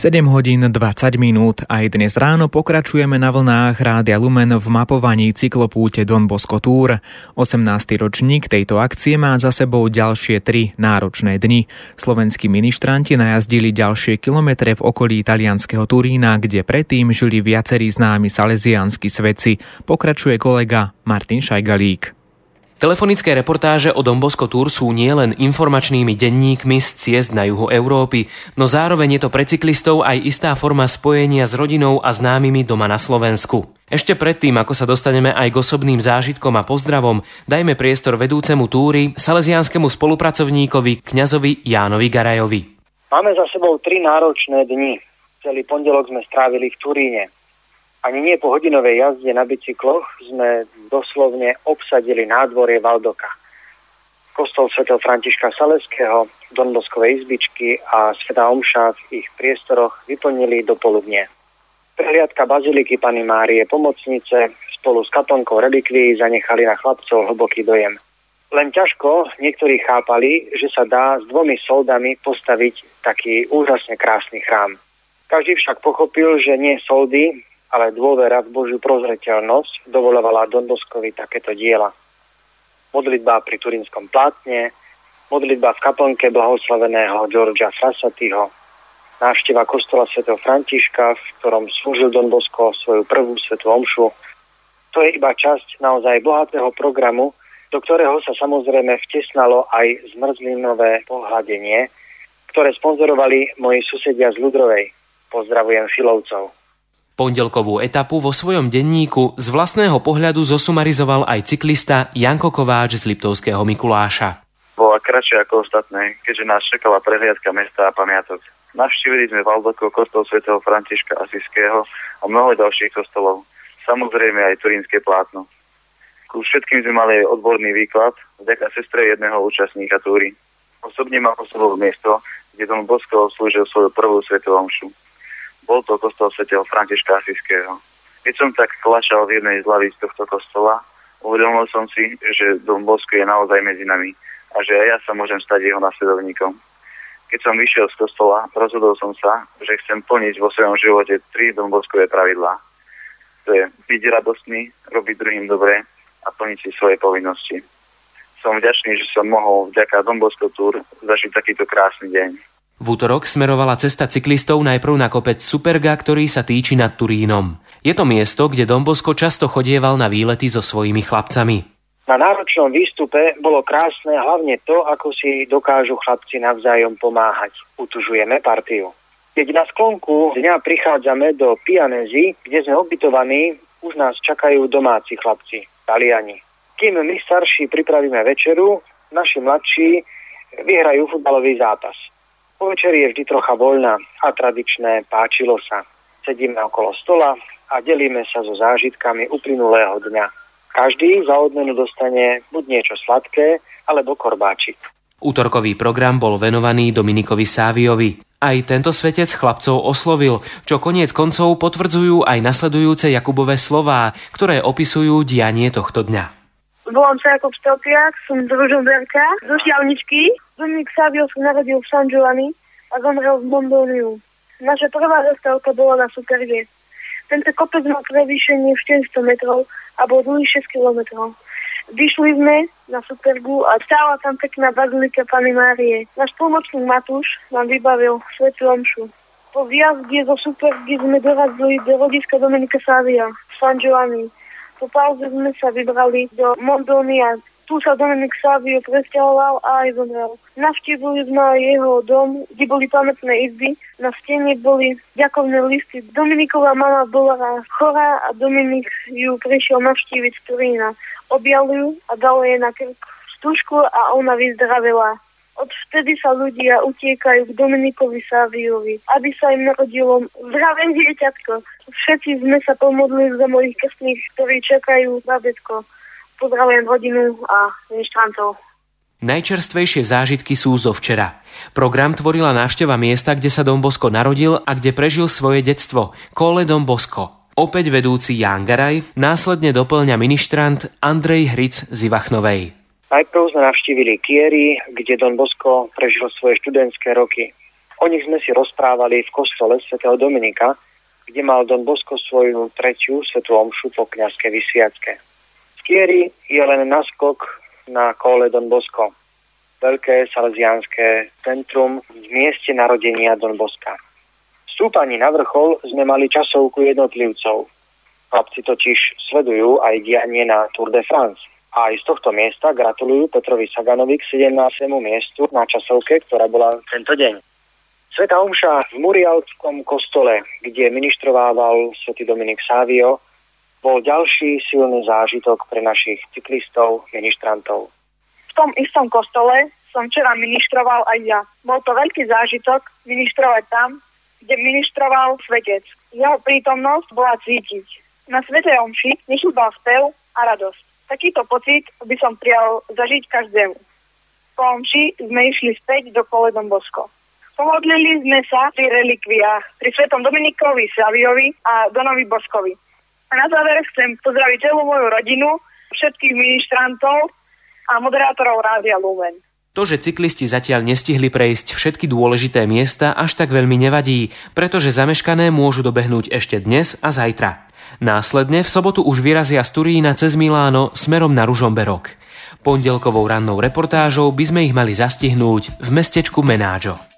7 hodín 20 minút aj dnes ráno pokračujeme na vlnách Rádia Lumen v mapovaní cyklopúte Don Bosco Tour. 18. ročník tejto akcie má za sebou ďalšie tri náročné dni. Slovenskí ministranti najazdili ďalšie kilometre v okolí italianského Turína, kde predtým žili viacerí známi salesiánsky svedci. Pokračuje kolega Martin Šajgalík. Telefonické reportáže o Dombosko Tour sú nielen informačnými denníkmi z ciest na juhu Európy, no zároveň je to pre cyklistov aj istá forma spojenia s rodinou a známymi doma na Slovensku. Ešte predtým, ako sa dostaneme aj k osobným zážitkom a pozdravom, dajme priestor vedúcemu túry, salesianskému spolupracovníkovi, kňazovi Jánovi Garajovi. Máme za sebou tri náročné dni. Celý pondelok sme strávili v Turíne. Ani nie po hodinovej jazde na bicykloch sme doslovne obsadili nádvorie Valdoka. Kostol svätého Františka Saleského, Donboskovej izbičky a Sveta Omša v ich priestoroch vyplnili do poludne. Prehliadka Baziliky Pany Márie Pomocnice spolu s katonkou relikví zanechali na chlapcov hlboký dojem. Len ťažko niektorí chápali, že sa dá s dvomi soldami postaviť taký úžasne krásny chrám. Každý však pochopil, že nie soldy, ale dôvera v Božiu prozreteľnosť dovolovala Donboskovi takéto diela. Modlitba pri Turinskom plátne, modlitba v kaplnke blahoslaveného Georgia Frasatyho, návšteva kostola sv. Františka, v ktorom slúžil Don Bosko svoju prvú svetú omšu. To je iba časť naozaj bohatého programu, do ktorého sa samozrejme vtesnalo aj zmrzlinové pohľadenie, ktoré sponzorovali moji susedia z Ludrovej. Pozdravujem Filovcov. Pondelkovú etapu vo svojom denníku z vlastného pohľadu zosumarizoval aj cyklista Janko Kováč z Liptovského Mikuláša. Bola kratšia ako ostatné, keďže nás čakala prehliadka mesta a pamiatok. Navštívili sme Valdoko, kostol svätého Františka Asiského a mnoho ďalších kostolov. Samozrejme aj Turínske plátno. Ku všetkým sme mali odborný výklad vďaka sestre jedného účastníka túry. Osobne ma osoboval miesto, kde Don Bosko slúžil svoju prvú svetovú omšu. Bol to kostol svätého Františka Asiského. Keď som tak klašal v jednej z lavíc tohto kostola, uvedomil som si, že Dom Bosko je naozaj medzi nami a že aj ja sa môžem stať jeho nasledovníkom. Keď som vyšiel z kostola, rozhodol som sa, že chcem plniť vo svojom živote tri domboskové pravidlá. To je byť radostný, robiť druhým dobre a plniť si svoje povinnosti. Som vďačný, že som mohol vďaka Dombosko Tour zažiť takýto krásny deň. V útorok smerovala cesta cyklistov najprv na kopec Superga, ktorý sa týči nad Turínom. Je to miesto, kde Dombosko často chodieval na výlety so svojimi chlapcami. Na náročnom výstupe bolo krásne hlavne to, ako si dokážu chlapci navzájom pomáhať. Utužujeme partiu. Keď na sklonku dňa prichádzame do Pianezy, kde sme ubytovaní, už nás čakajú domáci chlapci, Taliani. Kým my starší pripravíme večeru, naši mladší vyhrajú futbalový zápas. Po večeri je vždy trocha voľná a tradičné páčilo sa. Sedíme okolo stola a delíme sa so zážitkami uplynulého dňa. Každý za odmenu dostane buď niečo sladké, alebo korbáčik. Útorkový program bol venovaný Dominikovi Sáviovi. Aj tento svetec chlapcov oslovil, čo koniec koncov potvrdzujú aj nasledujúce Jakubové slová, ktoré opisujú dianie tohto dňa. Volám sa Jakub Stelpiak, som z Ružomberka, zo Šiavničky. Dominik Savio sa narodil v San Giovanni a zomrel v Mondoniu. Naša prvá zastávka bola na Superge. Tento kopec mal prevýšenie 400 metrov a bol dlhý 6 kilometrov. Vyšli sme na Supergu a stála tam pekná bazilika Pany Márie. Náš pomočník Matúš nám vybavil svetu omšu. Po výjazde zo Supergy sme dorazili do rodiska Dominika Savia v San Giovanni. Po pauze sme sa vybrali do Mondonia. Tu sa Dominik Savio presťahoval a aj zomrel. Navštívili sme jeho dom, kde boli pamätné izby. Na stene boli ďakovné listy. Dominiková mama bola chorá a Dominik ju prišiel navštíviť z Turína. Objal ju a dal jej na krk stužku a ona vyzdravila. Odvtedy sa ľudia utiekajú k Dominikovi Sáviovi, aby sa im narodilo zdravé dieťatko. Všetci sme sa pomodli za mojich krstných, ktorí čakajú babetko. Pozdravujem rodinu a ministrantov. Najčerstvejšie zážitky sú zo včera. Program tvorila návšteva miesta, kde sa Dom Bosko narodil a kde prežil svoje detstvo. Kole Dom Bosko. Opäť vedúci Ján Garaj, následne doplňa ministrant Andrej Hric z Ivachnovej. Najprv sme navštívili Kiery, kde Don Bosko prežil svoje študentské roky. O nich sme si rozprávali v kostole svätého Dominika, kde mal Don Bosko svoju tretiu svetú omšu po kniazke vysviacke. Skieri je len naskok na kole Don Bosko, veľké salesiánske centrum v mieste narodenia Don Boska. Stúpaní na vrchol sme mali časovku jednotlivcov. Chlapci totiž sledujú aj dianie na Tour de France. A aj z tohto miesta gratulujú Petrovi Saganovi k 17. miestu na časovke, ktorá bola tento deň. Sveta Omša v Murialskom kostole, kde ministrovával svätý Dominik Sávio, bol ďalší silný zážitok pre našich cyklistov, ministrantov. V tom istom kostole som včera ministroval aj ja. Bol to veľký zážitok ministrovať tam, kde ministroval svetec. Jeho prítomnosť bola cítiť. Na Svete Omši nechýbal spev a radosť. Takýto pocit by som prijal zažiť každému. Po Omši sme išli späť do Koledom Bosko. Pomodlili sme sa pri relikviách, pri svetom Dominikovi Saviovi a Donovi Boskovi. A na záver chcem pozdraviť celú moju rodinu, všetkých ministrantov a moderátorov Rádia Lumen. To, že cyklisti zatiaľ nestihli prejsť všetky dôležité miesta, až tak veľmi nevadí, pretože zameškané môžu dobehnúť ešte dnes a zajtra. Následne v sobotu už vyrazia z Turína cez Miláno smerom na Ružomberok. Pondelkovou rannou reportážou by sme ich mali zastihnúť v mestečku Menáďo.